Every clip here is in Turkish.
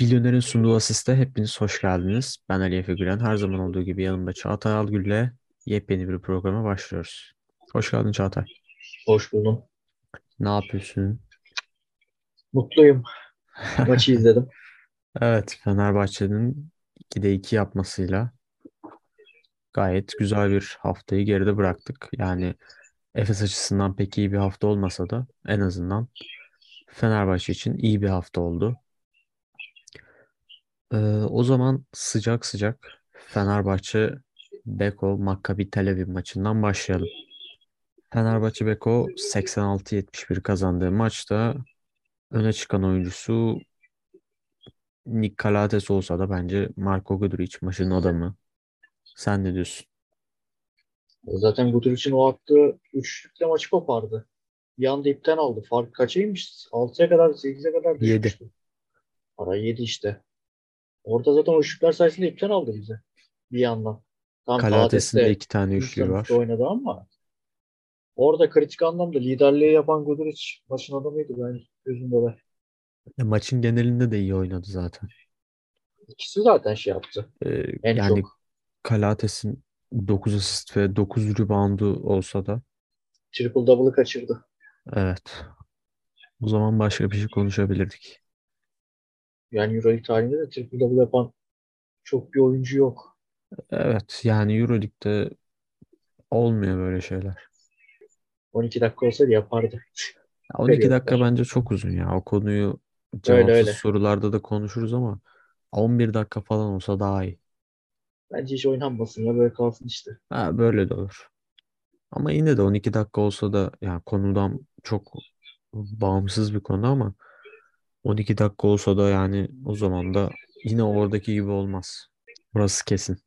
Bilyoner'in sunduğu asiste hepiniz hoş geldiniz. Ben Ali Efe Gülen. Her zaman olduğu gibi yanımda Çağatay Algül'le yepyeni bir programa başlıyoruz. Hoş geldin Çağatay. Hoş buldum. Ne yapıyorsun? Mutluyum. Maçı izledim. Evet, Fenerbahçe'nin 2'de 2 yapmasıyla gayet güzel bir haftayı geride bıraktık. Yani Efes açısından pek iyi bir hafta olmasa da en azından Fenerbahçe için iyi bir hafta oldu. Ee, o zaman sıcak sıcak Fenerbahçe Beko Maccabi Tel Aviv maçından başlayalım. Fenerbahçe Beko 86-71 kazandığı maçta öne çıkan oyuncusu Nick Calates olsa da bence Marko Guduric maçın adamı. Sen ne diyorsun? Zaten Guduric'in o attığı üçlükle maçı kopardı. Bir anda ipten aldı. Fark kaçaymış? 6'ya kadar 8'e kadar düşmüştü. Ara 7 işte. Orada zaten o üçlükler sayesinde ipten aldı bize. Bir yandan. Tam Calates'in de Calates'te iki tane üçlü var. oynadı ama orada kritik anlamda liderliği yapan Guduric maçın adamıydı ben gözümde de. E, maçın genelinde de iyi oynadı zaten. İkisi zaten şey yaptı. Ee, En yani çok. Calates'in 9 asist ve 9 reboundu olsa da Triple double'ı kaçırdı. evet. O zaman başka bir şey konuşabilirdik. Yani Euroleague tarihinde de triple double yapan çok bir oyuncu yok. Evet yani Euroleague'de olmuyor böyle şeyler. 12 dakika olsaydı yapardı. Ya 12 dakika bence çok uzun ya. O konuyu Öyle cevapsız öyle. sorularda da konuşuruz ama 11 dakika falan olsa daha iyi. Bence hiç oynanmasın ya böyle kalsın işte. Ha, böyle de olur. Ama yine de 12 dakika olsa da yani konudan çok bağımsız bir konu ama 12 dakika olsa da yani o zaman da yine oradaki gibi olmaz. Burası kesin.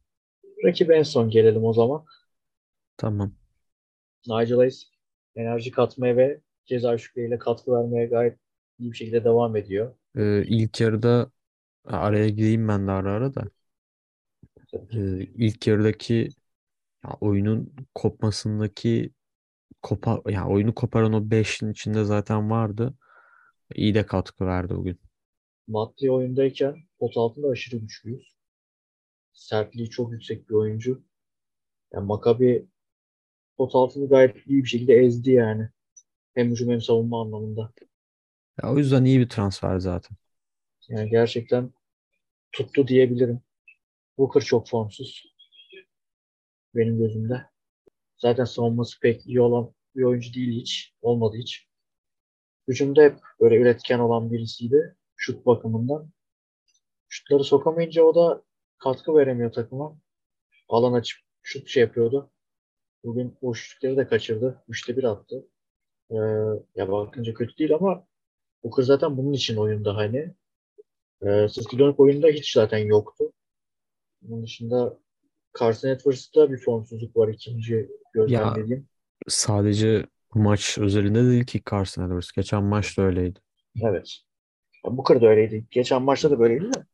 Rakip en son gelelim o zaman. Tamam. Nigel Hayes enerji katmaya ve ceza üçlükleriyle katkı vermeye gayet iyi bir şekilde devam ediyor. Ee, ilk yarıda araya gireyim ben de ara ara da. Ee, ilk yarıdaki ya oyunun kopmasındaki kopa ya oyunu koparan o beşin içinde zaten vardı. İyi de katkı verdi bugün. Maddi oyundayken pot altında aşırı güçlüyüz. Sertliği çok yüksek bir oyuncu. Yani Maccabi pot altını gayet iyi bir şekilde ezdi yani. Hem hücum hem savunma anlamında. Ya o yüzden iyi bir transfer zaten. Yani gerçekten tuttu diyebilirim. Booker çok formsuz. Benim gözümde. Zaten savunması pek iyi olan bir oyuncu değil hiç. Olmadı hiç. Hücumda hep böyle üretken olan birisiydi. Şut bakımından. Şutları sokamayınca o da katkı veremiyor takıma. Alan açıp şut şey yapıyordu. Bugün o şutları da kaçırdı. Üçte bir attı. Ee, ya bakınca kötü değil ama Booker zaten bunun için oyunda hani. Ee, sırtı dönük oyunda hiç zaten yoktu. Bunun dışında Carson Edwards'ta bir formsuzluk var ikinci gözlemlediğim. Sadece bu maç özelinde değil ki Carson Edwards. Geçen maç da öyleydi. Evet. Booker da öyleydi. Geçen maçta da böyleydi de.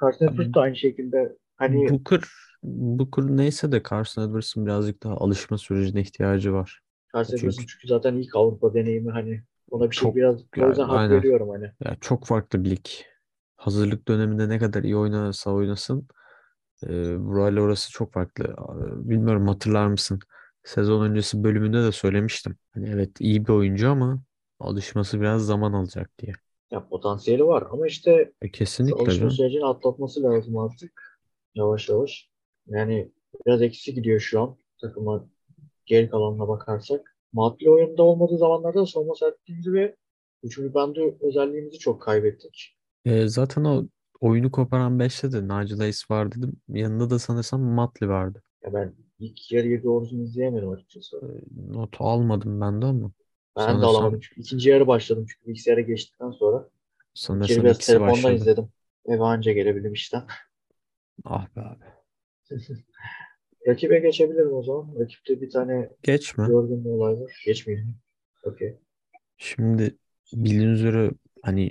Carson Edwards da aynı şekilde hani Booker, Booker neyse de Carson Edwards'ın birazcık daha alışma sürecine ihtiyacı var. Carson Çünkü- çünkü zaten ilk Avrupa deneyimi hani ona bir şey Çok- biraz o yüzden yani hak aynen. veriyorum hani. Ya çok farklı bir lig. Hazırlık döneminde ne kadar iyi oynarsa oynasın e, burayla orası çok farklı. Bilmiyorum hatırlar mısın? Sezon öncesi bölümünde de söylemiştim. Hani evet iyi bir oyuncu ama alışması biraz zaman alacak diye. Ya potansiyeli var ama işte E, kesinlikle alışma sürecini atlatması lazım artık. Yavaş yavaş. Yani biraz eksi gidiyor şu an takıma geri kalanına bakarsak. Maddi oyunda olmadığı zamanlarda savunma sertliğimizi ve hücum reboundu özelliğimizi çok kaybettik. E, zaten o oyunu koparan 5'te de Nigel Hayes var dedim. Yanında da sanırsam Motley vardı. Ya ben ilk yarıyı doğru düzgün izleyemedim açıkçası. E, not almadım ben de ama Ben de sanırsam- alamadım çünkü ikinci yarı başladım çünkü bilgisayara geçtikten sonra. Sanırsam biraz telefondan başladı. izledim. Eve anca gelebildim işten. Ah be abi. Rakibe geçebilirim o zaman. Rakipte bir tane Geçme. gördüğüm bir olay var. Geçmeyeyim. Okey. Şimdi bildiğiniz üzere hani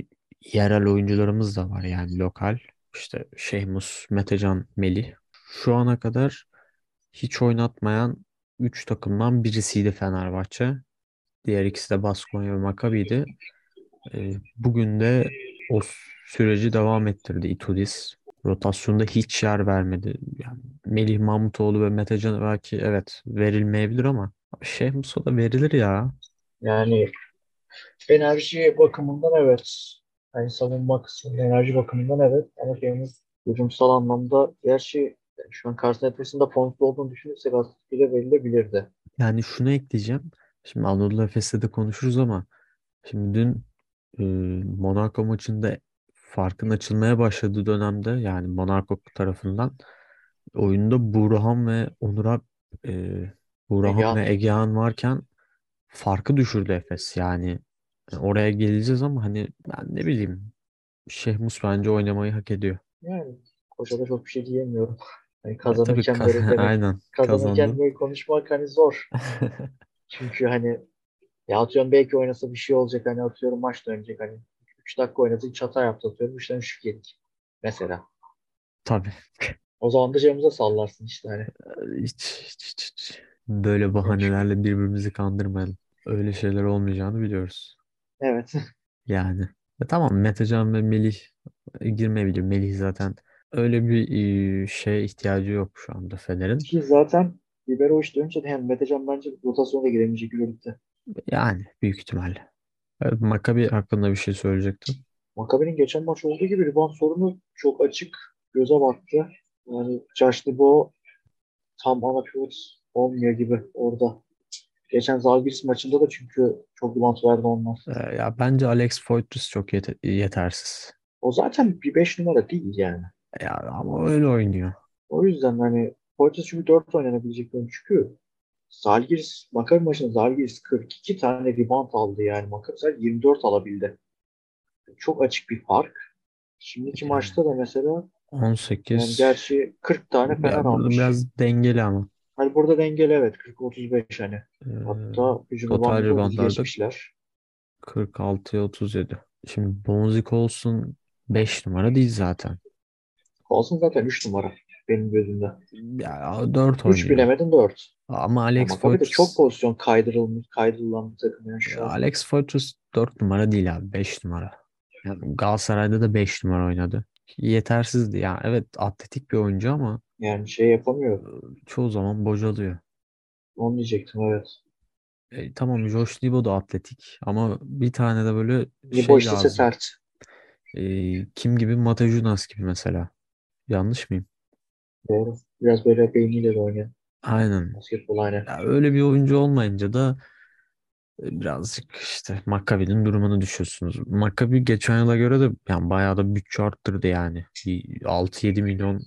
yerel oyuncularımız da var yani lokal. İşte Şehmus, Metecan, Melih. Şu ana kadar hiç oynatmayan 3 takımdan birisiydi Fenerbahçe. Diğer ikisi de Baskonya ve Maccabi'ydi. Ee, bugün de o süreci devam ettirdi Itudis. Rotasyonda hiç yer vermedi. Yani Melih Mahmutoğlu ve Metecan belki evet verilmeyebilir ama Şeyh Musa da verilir ya. Yani enerji bakımından evet. Yani savunma kısmında enerji bakımından evet. Ama şeyimiz hücumsal anlamda gerçi şu an karşı nefesinde formda olduğunu düşünürsek aslında verilebilirdi. Yani şunu ekleyeceğim. Şimdi Anadolu Efes'te de konuşuruz ama şimdi dün e, Monaco maçında farkın açılmaya başladığı dönemde yani Monaco tarafından oyunda Burhan ve Onur e, Burhan Egehan. ve Egehan varken farkı düşürdü Efes. Yani oraya geleceğiz ama hani ben ne bileyim Şehmus bence oynamayı hak ediyor. Yani koca da çok bir şey diyemiyorum. Tabii kazanırken ka- böyle demek, aynen kazanırken böyle konuşmak hani zor. Çünkü hani ya atıyorum belki oynasa bir şey olacak hani atıyorum maç dönecek hani 3 dakika oynadı hiç hata yaptı atıyorum 3'ten 3 yedik mesela. Tabii. O zaman da Cem'imize sallarsın işte hani. Hiç, hiç, hiç, hiç. Böyle bahanelerle birbirimizi kandırmayalım. Öyle şeyler olmayacağını biliyoruz. Evet. Yani. E tamam Metecan ve Melih e, girmeyebilir. Melih zaten öyle bir e, şeye ihtiyacı yok şu anda Fener'in. Ki zaten Libero işte dönünce de hem Metecan bence rotasyona da giremeyecek Euroleague'de. Yani büyük ihtimalle. Maccabi hakkında bir şey söyleyecektim. Maccabi'nin geçen maç olduğu gibi rebound sorunu çok açık göze battı. Yani Josh Libo tam ana pivot olmuyor gibi orada. Geçen Zalgiris maçında da çünkü çok rebound verdi onlar. E, ya bence Alex Poytrus çok yete- yetersiz. O zaten bir 5 numara değil yani. Ya ama öyle oynuyor. O yüzden hani Portis çünkü 4 oynanabilecek bir. Çünkü Zalgiris, Maccabi maçında Zalgiris 42 tane rebound aldı yani. Sadece 24 alabildi. Çok açık bir fark. Şimdiki Yani. maçta da mesela yani 18. gerçi 40 tane Fener Ya almış. biraz dengeli ama. Hani burada dengeli evet 40-35 hani. E, Hatta hücum total reboundında da reboundlarda geçmişler. 46'ya 37. Şimdi Bonzik olsun 5 numara değil zaten. Olsun zaten 3 numara benim gözümde. Ya 4 3 oynuyor. bilemedin 4. Ama Alex Maccabi de çok pozisyon kaydırılmış, kaydırılan bir takım yani şu an. Alex Poytrus 4 numara değil abi 5 numara. Yani Galatasaray'da da 5 numara oynadı. Yetersizdi. Yani evet atletik bir oyuncu ama Yani şey yapamıyor. çoğu zaman bocalıyor. Onu diyecektim evet. E, tamam Josh Libo da atletik ama bir tane de böyle Libo şey işte lazım. sert. E, kim gibi Matejunas gibi mesela. Yanlış mıyım? Doğru. Biraz böyle beyniyle de oynayan. Aynen. Basketbol aynen. Ya öyle bir oyuncu olmayınca da e, birazcık işte Maccabi'nin durumunu düşüyorsunuz. Maccabi geçen yıla göre de yani bayağı da bütçe arttırdı yani. Bir 6-7 milyon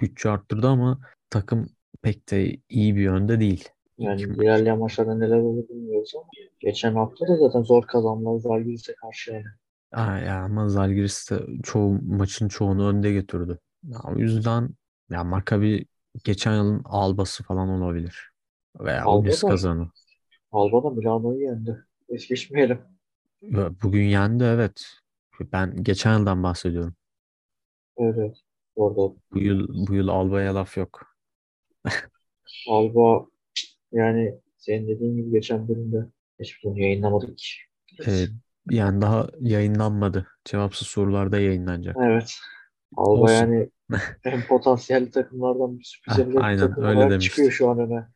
bütçe arttırdı ama takım pek de iyi bir yönde değil. Yani ilerleyen maçlarda neler olur bilmiyoruz ama geçen hafta da zaten zor kazandılar Zalgiris'e karşı yani. Aa, ya ama Zalgiris de çoğu maçın çoğunu önde götürdü. Ya, o yüzden ya Maccabi geçen yılın albası falan olabilir. Veya Alba Ulis da, kazanı. Alba da Milano'yu yendi. Es geçmeyelim. Ve Bugün yendi evet. Ben geçen yıldan bahsediyorum. Evet. Orada Bu yıl bu yıl Alba'ya laf yok. Alba yani senin dediğin gibi geçen bölümde hiç bunu yayınlamadık. Ee, yani daha yayınlanmadı. Cevapsız sorularda yayınlanacak. Evet. Alba Olsun. yani en potansiyelli takımlardan bir sürpriz Heh, yapacak aynen takım öyle olarak demiştim. çıkıyor şu an öne.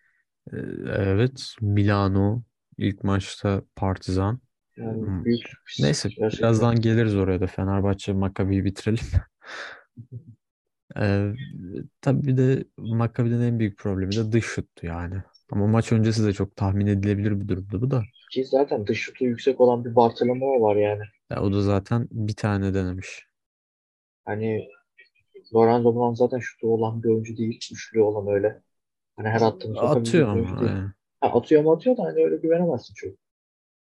Ee, evet Milano ilk maçta Partizan. Yani Hmm. büyük sürpriz. Neyse Gerçekten. birazdan geliriz oraya da Fenerbahçe Maccabi'yi bitirelim. Ee, tabii bir de Maccabi'nin en büyük problemi de dış şuttu yani. Ama maç öncesi de çok tahmin edilebilir bir durumdu bu da. Ki zaten dış şutu yüksek olan bir Bartolomeo var yani. Ya o da zaten bir tane denemiş. Hani Lorenzo Brown zaten şutu olan bir oyuncu değil. Üçlü olan öyle. Hani her attığını Atıyor ama. yani. Ha, atıyor mu atıyor da hani öyle güvenemezsin çok.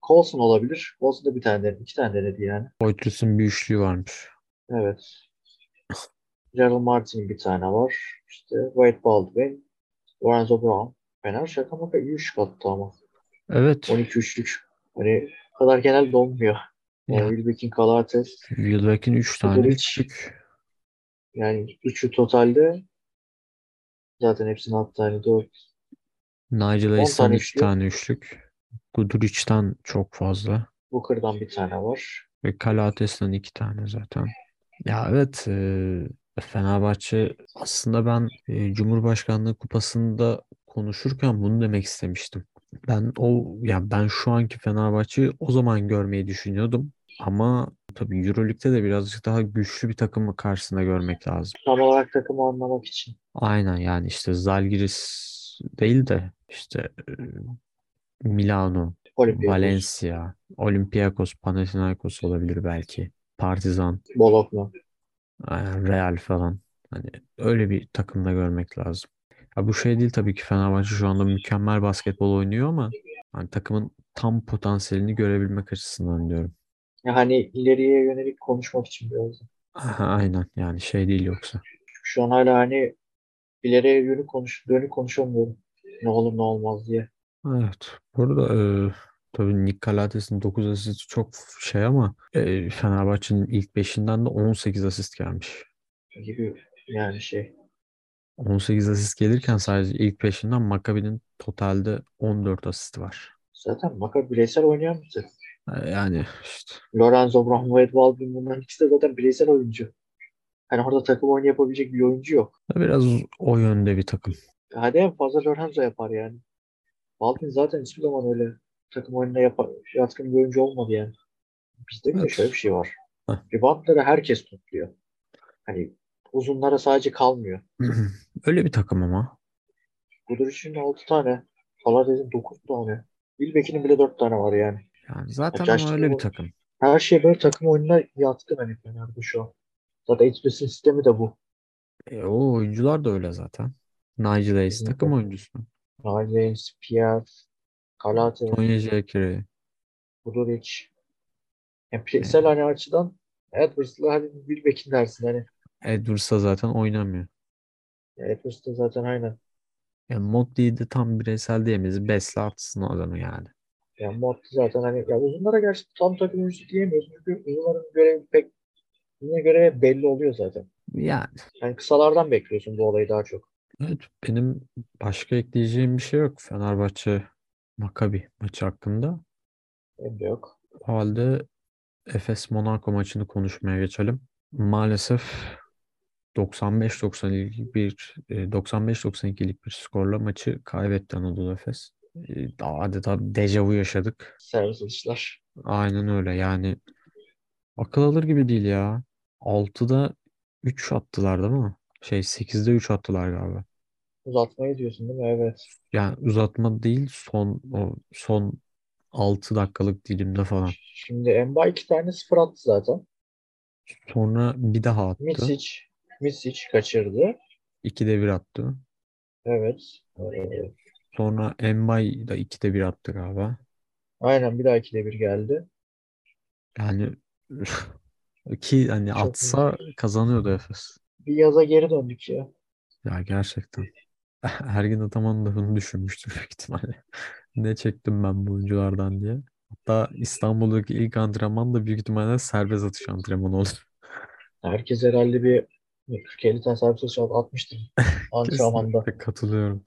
Colson olabilir. Colson da bir tane denedi. iki tane denedi yani. Poitras'ın bir üçlüğü varmış. Evet. Gerald Martin'in bir tane var. İşte Wade Baldwin, Lorenzo Brown. Fener şaka maka iyi üçlük attı ama. Evet. 12 üçlük. Hani o kadar genel dolmuyor. Yani Ya, Wilbekin, Kalates, Yılbakin 3 tane üçlük. Yani üçü totalde zaten hepsini attı. Hani 4, Nigel 10 Hayes'tan tane 2 üçlü. tane üçlük. Guduric'ten çok fazla. Booker'dan bir tane var. Ve Kalates'ten iki tane zaten. Ya evet e, Fenerbahçe aslında ben e, Cumhurbaşkanlığı Kupası'nda konuşurken bunu demek istemiştim. Ben o ya ben şu anki Fenerbahçe'yi o zaman görmeyi düşünüyordum. Ama tabii Euroleague'de de birazcık daha güçlü bir takımı karşısında görmek lazım. Tam olarak takımı anlamak için. Aynen yani işte Zalgiris değil de işte e, Milano, Olympiakos, Valencia, Olympiakos, Panathinaikos olabilir belki. Partizan, Bologna. Real falan. Hani öyle bir takımda görmek lazım. Ya bu şey değil tabii ki Fenerbahçe şu anda mükemmel basketbol oynuyor ama hani takımın tam potansiyelini görebilmek açısından diyorum. Ya hani ileriye yönelik konuşmak için biraz. Aha, aynen yani şey değil yoksa. Şu an hala hani ileriye yönelik konuş, dönük konuşamıyorum. Ne olur ne olmaz diye. Evet. Burada e, tabii Nick Galates'in 9 asisti çok şey ama e, Fenerbahçe'nin ilk beşinden de 18 asist gelmiş. Gibi yani şey. 18 asist gelirken sadece ilk peşinden Maccabi'nin totalde 14 asisti var. Zaten Maka bireysel oynayan bir takım. Yani işte Lorenzo Brown, Wade Baldwin bunların ikisi de zaten bireysel oyuncu. Hani orada takım oyunu yapabilecek bir oyuncu yok. biraz o yönde bir takım. Hadi en fazla Lorenzo yapar yani. Baldwin zaten hiçbir zaman öyle takım oyununa yapar, yatkın bir oyuncu olmadı yani. Bizde bir de Evet. şöyle bir şey var. Heh. Reboundları herkes topluyor. Hani uzunlara sadece kalmıyor. Öyle bir takım ama. Guduric'in 6 tane. Palades'in 9 tane. Wilbeck'in bile 4 tane var yani. Yani zaten ama öyle bir takım. Her şey böyle takım oyununa yatkın hani Fener'de şu an. Zaten HBS'in sistemi de bu. E, o oyuncular da öyle zaten. Nigel Hayes takım oyuncusu. Niles, Pierre, Kalate, Tony Jekiri. Guduric. Yani bireysel hani açıdan Edwards'la hani Wilbeck'in dersin hani. Edwards'a zaten oynamıyor. Ya Edwards da zaten aynen. Yani Motley'i de tam bireysel diyemeyiz. Besle atsın adamı yani. Yani Motti zaten hani ya uzunlara gerçi tam takım oyuncusu diyemiyoruz. Çünkü uzunların görevi pek yine görevi belli oluyor zaten. Yani Yani kısalardan bekliyorsun bu olayı daha çok. evet benim başka ekleyeceğim bir şey yok Fenerbahçe Maccabi maçı hakkında. Benim de yok. O halde Efes Monaco maçını konuşmaya geçelim. Maalesef 95-92'lik bir e, 95-92'lik bir skorla maçı kaybetti Anadolu Efes. E, Adeta dejavu yaşadık. Servis atışlar. Aynen öyle yani akıl alır gibi değil ya. 6'da 3 attılar değil mi? Şey 8'de 3 attılar galiba. Uzatmayı diyorsun değil mi? Evet. Yani uzatma değil son o son 6 dakikalık dilimde falan. Şimdi Emba iki tane sıfır attı zaten. Sonra bir daha attı. Misic, Misic kaçırdı. 2'de 1 attı. Evet. Sonra Embay da 2'de 1 attı galiba. aynen bir daha ikide bir geldi. Yani ki hani Çok atsa kazanıyordu Efes. Bir yaza geri döndük ya. Ya gerçekten. Ergin Ataman da bunu düşünmüştür büyük ihtimalle. Ne çektim ben bu oyunculardan diye. Hatta İstanbul'daki ilk antrenman da büyük ihtimalle serbest atış antrenmanı olur. Herkes herhalde bir 40-50 tane atmıştır antrenmanda. Katılıyorum.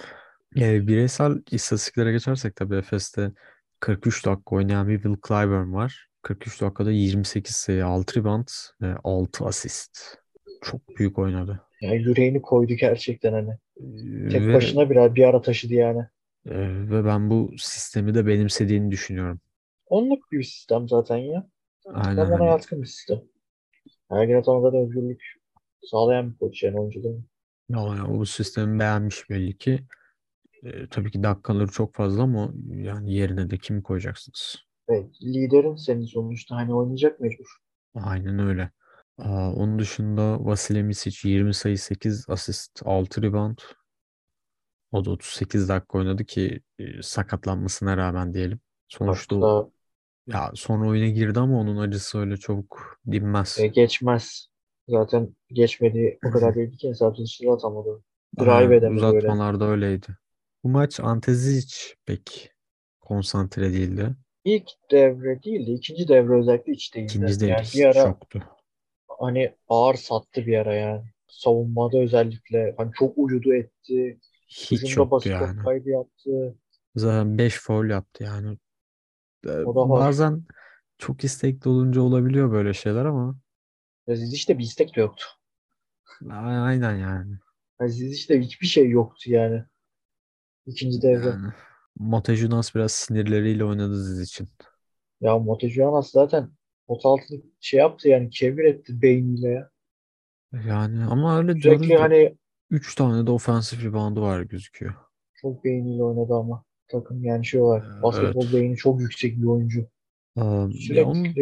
E, bireysel istatistiklere geçersek tabii Efes'te 43 dakika oynayan bir Will Clyburn var. 43 dakikada 28 sayı, 6 rebound ve 6 asist. Çok büyük oynadı. Yani yüreğini koydu gerçekten hani. Ee, Tek ve, başına bir, bir ara taşıdı yani. e, ve ben bu sistemi de benimsediğini düşünüyorum. Onluk bir sistem zaten ya. Aynen Tam ona hani yatkın bir sistem. Ergin Ataman'da da özgürlük sağlayan bir koç yani oyuncu değil mi? yani o sistemi beğenmiş belli ki. E, tabii ki dakikaları çok fazla ama yani yerine de kim koyacaksınız? Evet, liderin senin sonuçta hani oynayacak mecbur. Aynen öyle. Aa, onun dışında Vasilij Micic 20 sayı 8 asist 6 rebound. O da 38 dakika oynadı ki e, sakatlanmasına rağmen diyelim. Sonuçta Katkıda ya sonra oyuna girdi ama onun acısı öyle çabuk dinmez. e, geçmez. Zaten geçmedi o kadar değildi ki hesap atışları atamadı. Drive edemedi uzatmalarda öyleydi. Bu maç Antezi hiç pek konsantre değildi. İlk devre değildi. ikinci devre özellikle hiç değildi. İkinci devre Yani bir ara yoktu. hani ağır sattı bir ara yani. Savunmada özellikle hani çok uyudu etti. Hiç yoktu yani. kaybı yaptı. Zaten 5 foul yaptı yani. O da var. Bazen çok istekli olunca olabiliyor böyle şeyler ama Zizic'te bir istek de yoktu. aynen yani. Yani Zizic'te hiçbir şey yoktu yani. İkinci devre. Yani Motejunas biraz sinirleriyle oynadı Ziz için. Ya Motejuanas zaten pot altını şey yaptı yani çevir etti beyniyle ya. Yani ama öyle Sürekli hani 3 tane de ofensif reboundu var gözüküyor. çok beyniyle oynadı ama takım yani şey olarak basketbol evet. beyni çok yüksek bir oyuncu. Ee, ya onun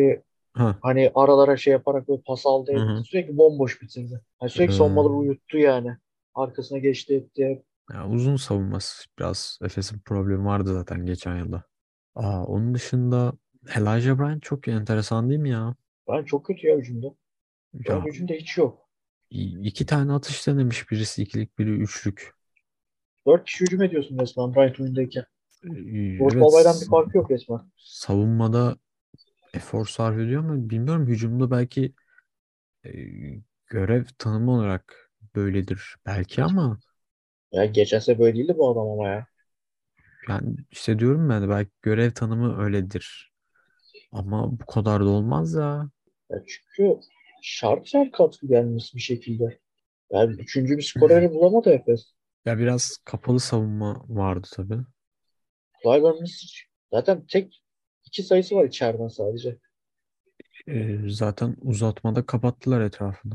Ha, hani aralara şey yaparak böyle pas aldı hı hı. Sürekli bomboş bitirdi. Yani sürekli Ee, savunmaları uyuttu yani. Arkasına geçti etti. ya uzun savunması biraz Efes'in problemi vardı zaten geçen yılda. Aa, onun dışında Elijah Bryant çok enteresan değil mi ya? Ben çok kötü ya hücumda. Ya hücumda hiç yok. iki tane atış denemiş birisi ikilik biri üçlük. Dört kişi hücum ediyorsun resmen Bright oyundayken. Ee, Evet Babay'dan bir farkı yok resmen. savunmada efor sarf ediyor ama bilmiyorum hücumda belki e, görev tanımı olarak böyledir belki ama Ya geçen sene böyle değildi bu adam ama ya. yani işte diyorum ben de belki görev tanımı öyledir. Ama bu kadar da olmaz ya. Ya çünkü şart şart katkı gelmesi bir şekilde. Yani üçüncü bir skoreri bulamadı Efes. Ya biraz kapalı savunma vardı tabii. Clyburn Misic zaten tek iki sayısı var içeriden sadece. Ee, zaten uzatmada kapattılar etrafını.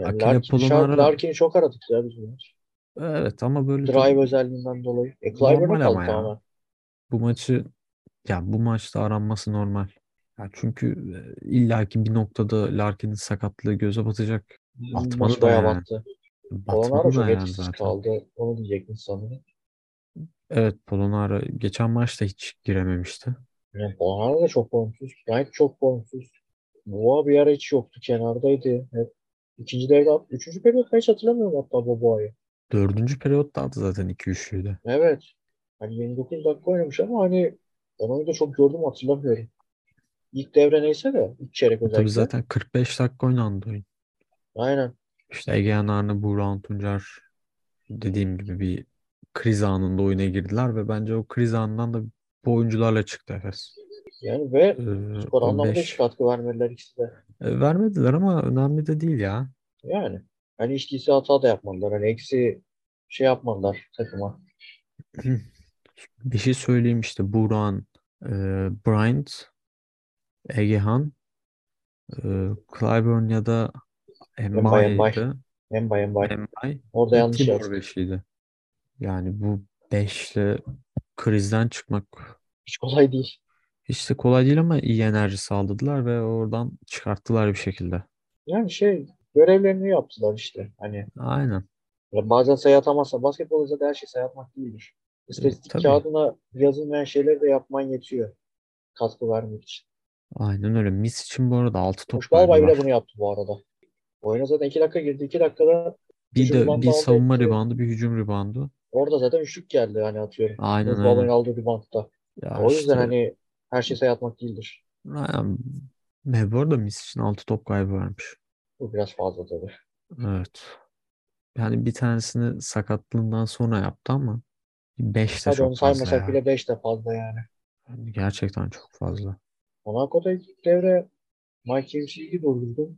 Yani Akile Larkin, Larkin'i çok aradık ya biz bu maç. evet ama böyle Drive özelliğinden dolayı. E Clyburn'a normal ama ya. tamamen. Bu maçı ya bu maçta aranması normal. Ya çünkü e, illaki bir noktada Larkin'in sakatlığı göze batacak. Maç Batmalı da yani. battı. Polonara çok yani etkisiz zaten. kaldı. Onu diyecektin sanırım. Evet Polonara geçen maçta hiç girememişti. Yani Polonara da çok formsuz. Bryant çok formsuz. Boğa bir ara hiç yoktu. Kenardaydı. Hep ikinci devre at. Üçüncü periyot ben hiç hatırlamıyorum hatta bu Boğa'yı. Dördüncü periyotta attı zaten 2-3'lüydü. Evet. Hani 29 dakika oynamış ama hani ben onu da çok gördüm hatırlamıyorum. İlk devre neyse de ilk çeyrek Tabii özellikle. zaten 45 dakika oynandı oyun. Aynen. İşte Egehan Arne, Buğra Tuncer dediğim gibi bir kriz anında oyuna girdiler ve bence o kriz anından da bu oyuncularla çıktı Efes. Yani ve Ee, skor anlamında 15 hiç katkı vermediler ikisi de. E, vermediler ama önemli de değil ya. Yani. Hani hiç değilse hata da yapmadılar. Hani eksi şey yapmadılar takıma. Bir şey söyleyeyim işte Buğra'nın e, Bryant, Egehan, e, Clyburn ya da Embay Embay. Embay Orada yanlış beşiydi. Yani bu beşle krizden çıkmak Hiç kolay değil. hiç de kolay değil ama iyi enerji sağladılar ve oradan çıkarttılar bir şekilde. Yani şey görevlerini yaptılar işte. Hani Aynen. ya bazen sayı atamazsa basketbolda zaten her şey sayı atmak değildir. İstatistik tabii. kağıdına yazılmayan şeyleri de yapman yetiyor. Katkı vermek için. Aynen öyle. Miss için bu arada 6 top Koş Balbay bile bunu yaptı bu arada. Oyuna zaten 2 dakika girdi. 2 dakikada Bir de ribandı bir savunma reboundu, bir hücum reboundu. Orada zaten üçlük geldi hani atıyorum. Aynen Balbay'ın aynen. aldığı ribandta. Ya O yüzden işte hani her şey sayı atmak değildir. aynen. Ne bu arada Miss için 6 top kaybı varmış. Bu biraz fazla tabii. Evet. Yani bir tanesini sakatlığından sonra yaptı ama 5 de Hadi onu çok fazla saymasak ya. bile 5 de fazla yani. Yani gerçekten çok fazla. Monaco'da ilk devre Mike James'i iyi durdurdu.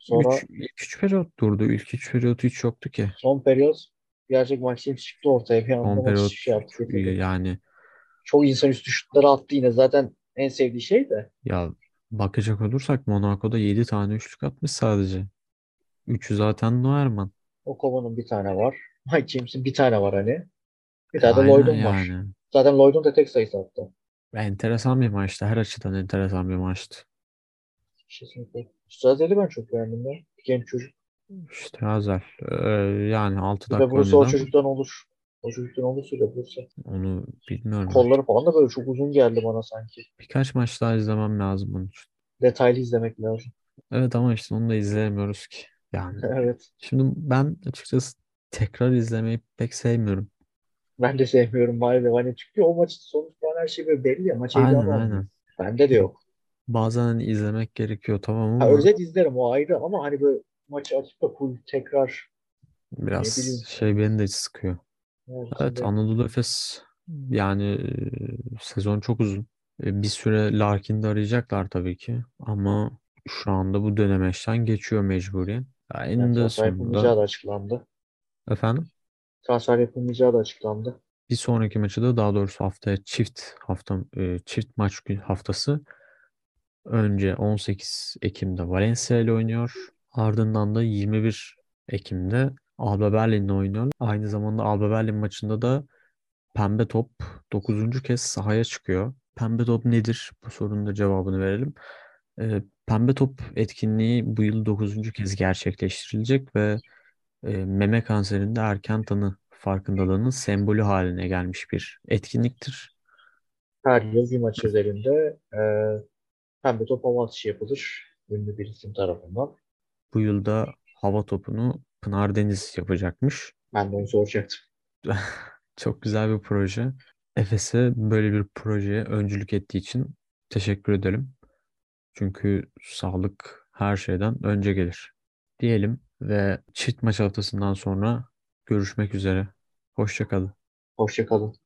Sonra 3 ilk 3 periyot durdu. İlk 3 periyot hiç yoktu ki. son periyot gerçek James çıktı ortaya bir anda Son maçı periyot şey yaptı getirdi. yani Çok insanüstü şutları attı yine. Zaten en sevdiği şey de. ya bakacak olursak Monaco'da 7 tane üçlük atmış sadece. 3'ü zaten Noerman. Okovo'nun bir tane var. Mike James'in bir tane var hani. Bir tane de Lloyd'un var. yani. Zaten Lloyd'un da tek sayısı attı. Enteresan bir maçtı. Her açıdan enteresan bir maçtı. Kesinlikle. Strazeli ben çok beğendim ya. Genç çocuk. İşte Hazel. Ee, yani 6 Bir de dakika Bruce o çocuktan olur. O çocuktan olursa da Bruce. onu bilmiyorum. Kolları falan da böyle çok uzun geldi bana sanki. Birkaç maç daha izlemem lazım bunun için. Detaylı izlemek lazım. Evet ama işte onu da izleyemiyoruz ki. Yani evet. şimdi ben açıkçası tekrar izlemeyi pek sevmiyorum. Ben de sevmiyorum maalesef. Hani çünkü o maçın sonuç falan her şey böyle belli ya. Maç Aynen heyecanı olmuyor. aynen. Bende de yok. Bazen hani izlemek gerekiyor tamam Ha, ama özet izlerim o ayrı ama hani böyle maçı açıp da full tekrar biraz şey beni de sıkıyor. Evet, Evet Anadolu Efes yani e, sezon çok uzun. E, bir süre Larkin'i de arayacaklar tabii ki ama şu anda bu dönemeçten geçiyor mecburen. Ya Yani eninde transfer sonunda yapılmayacağı da açıklandı. efendim Transfer yapılmayacağı da açıklandı. bir sonraki maçı da daha doğrusu haftaya çift hafta e, çift maç haftası önce 18 Ekim'de Valencia ile oynuyor. Ardından da 21 Ekim'de Alba Berlin'le oynuyor. Aynı zamanda Alba Berlin maçında da Pembe Top dokuzuncu kez sahaya çıkıyor. Pembe Top nedir? Bu sorunun da cevabını verelim. Ee, Pembe Top etkinliği bu yıl dokuzuncu kez gerçekleştirilecek ve e, meme kanserinde erken tanı farkındalığının sembolü haline gelmiş bir etkinliktir. Her yıl bir maç üzerinde e, pembe top hava atışı yapılır. Ünlü bir isim tarafından. Bu yılda hava topunu Pınar Deniz yapacakmış. Ben de onu soracaktım. Çok güzel bir proje. Efes'e böyle bir projeye öncülük ettiği için teşekkür ederim. Çünkü sağlık her şeyden önce gelir. Diyelim ve çift maç haftasından sonra görüşmek üzere. Hoşça kalın. Hoşça kalın.